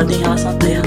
povoada em relação né? Terra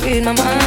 read my mind.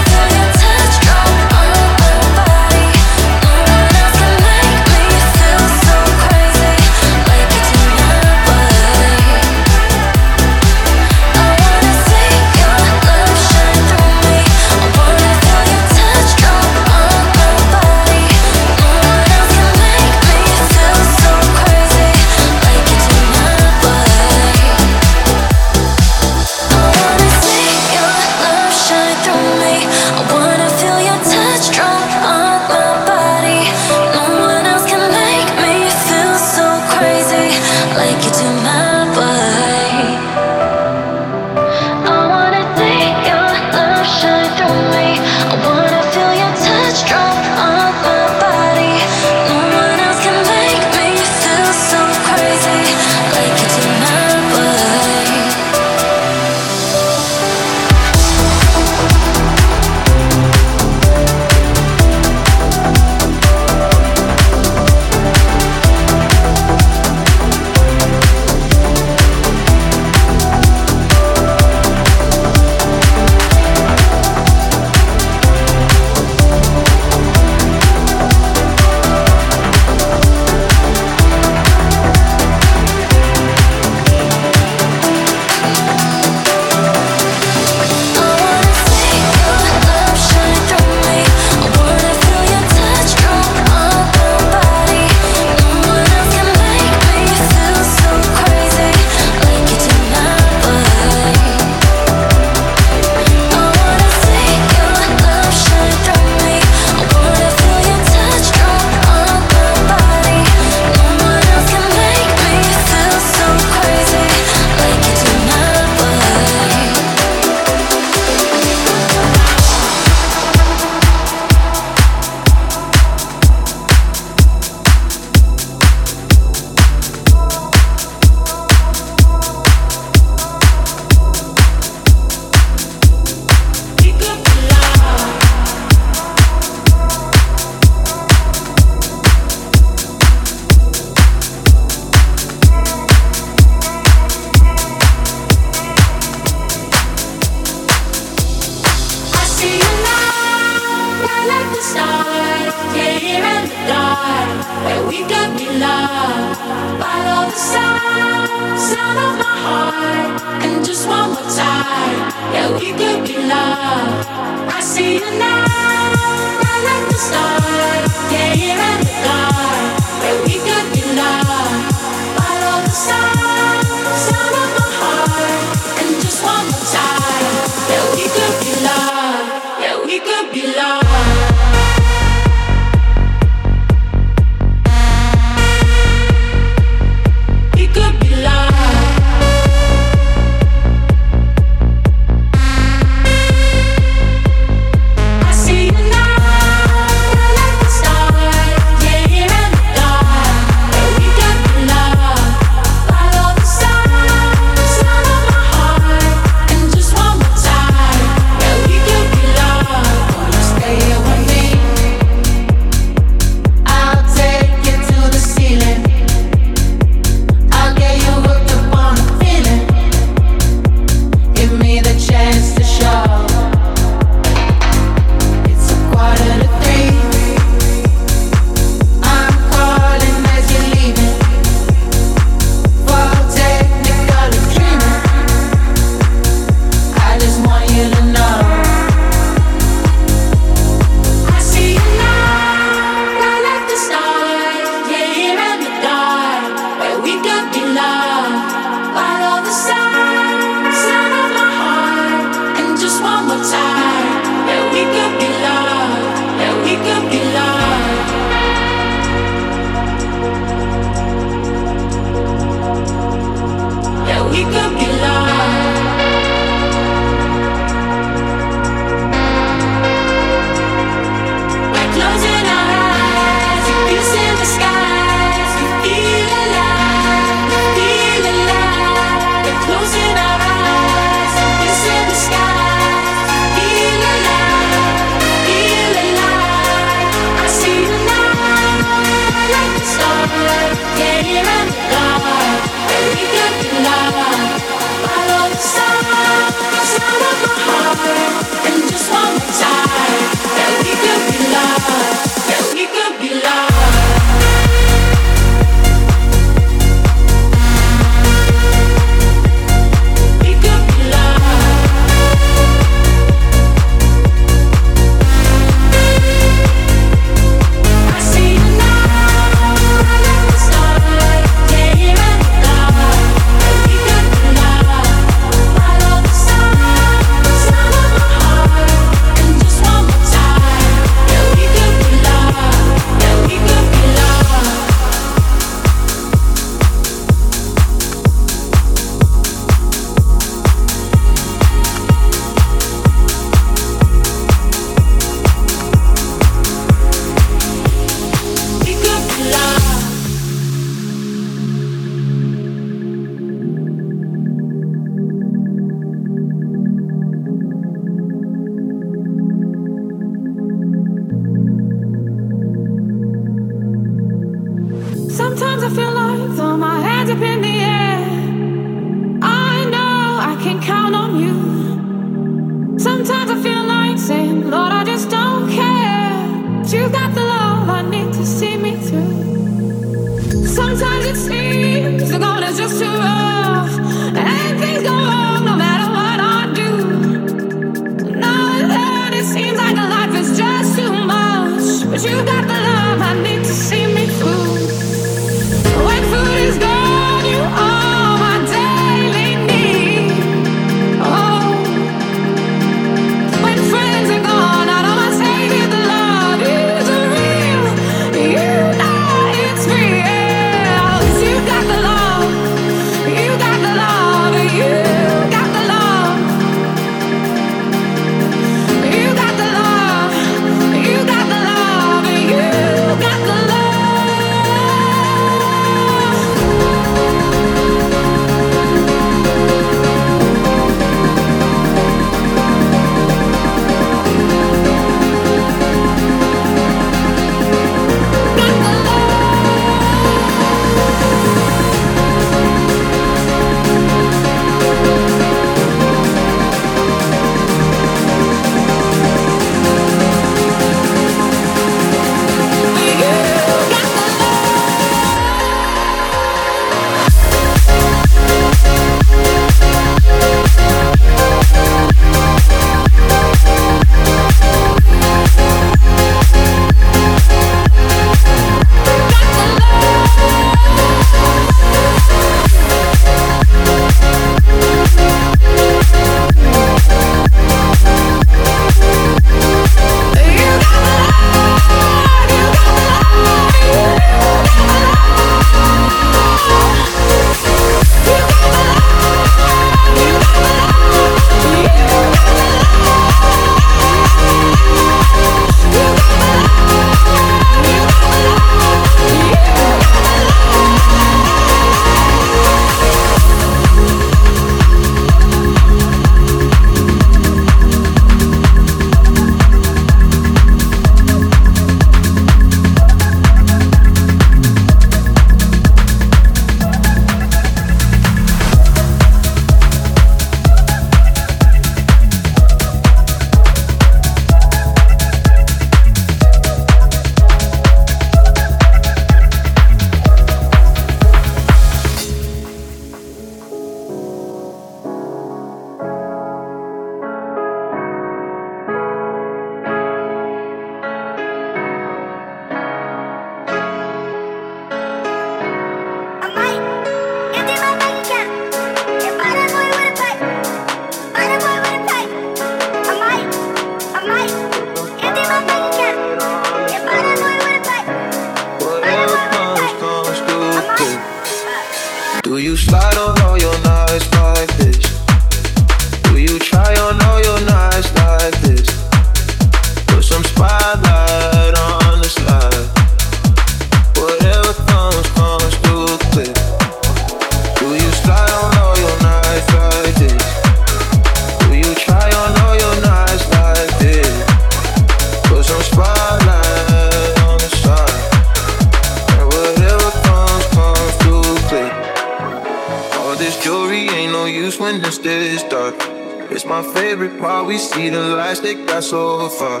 my favorite part. We see the lights, they got so far.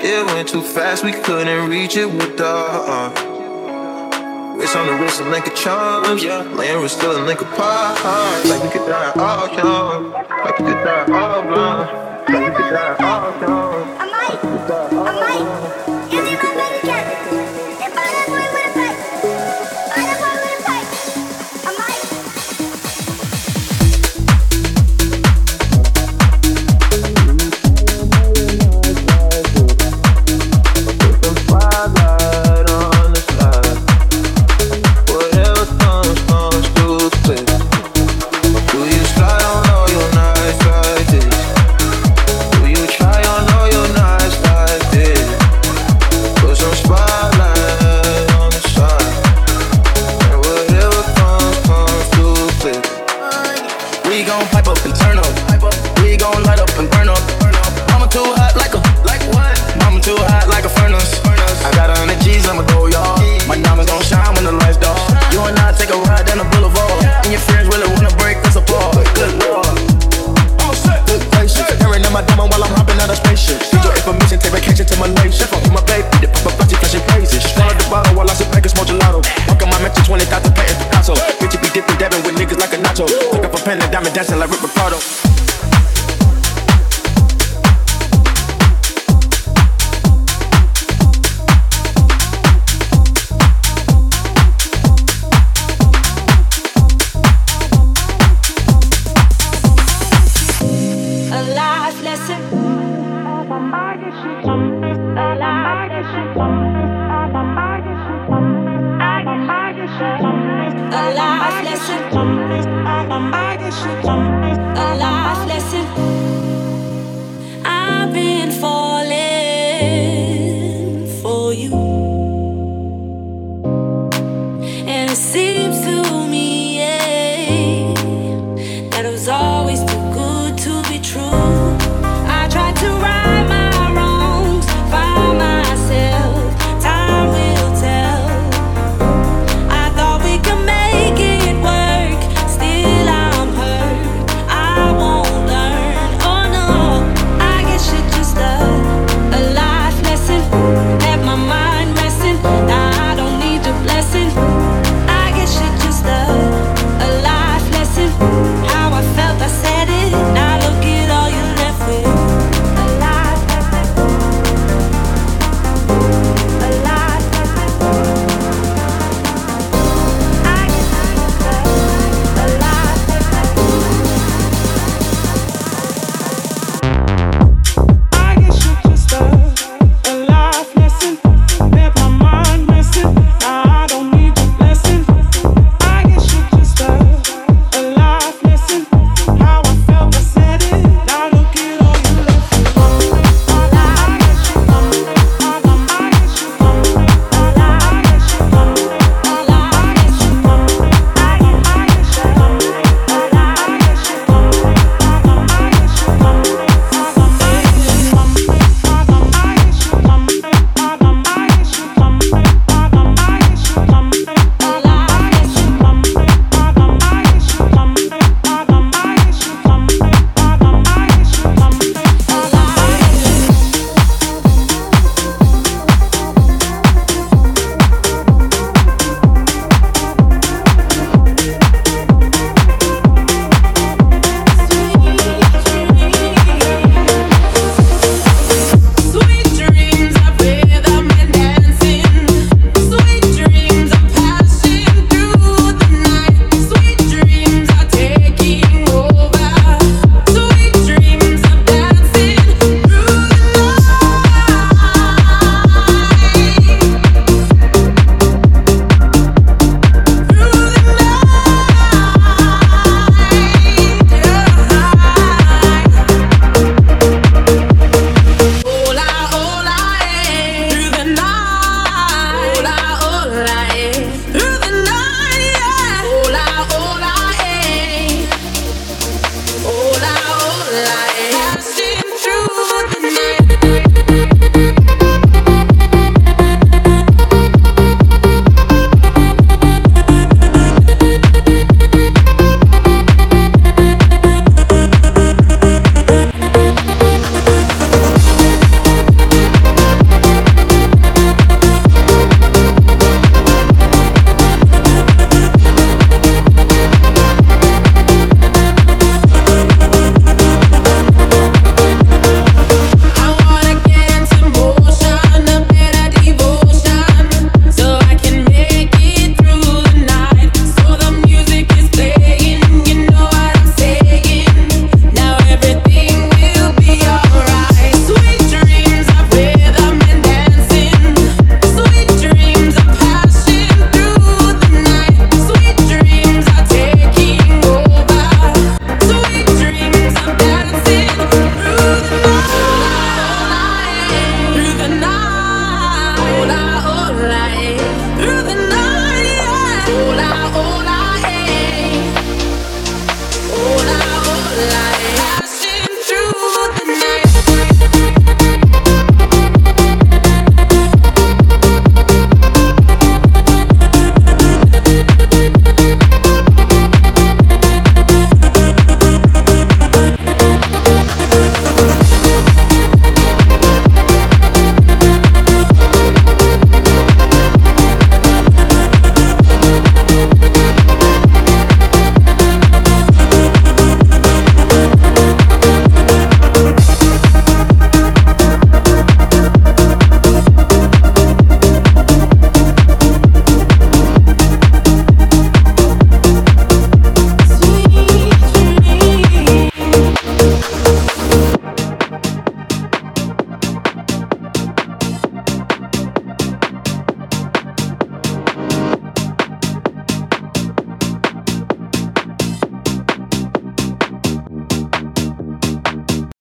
It went too fast, we couldn't reach it with the. Uh. Wrist on the wrist, of link of charms. Yeah. Laying was still a link of parts. Like we could die all young. Like we could die all blind. Like we could die all young. Like we could die all blind. Nacho. Took up a pen and diamond dancing like Rick Ricardo.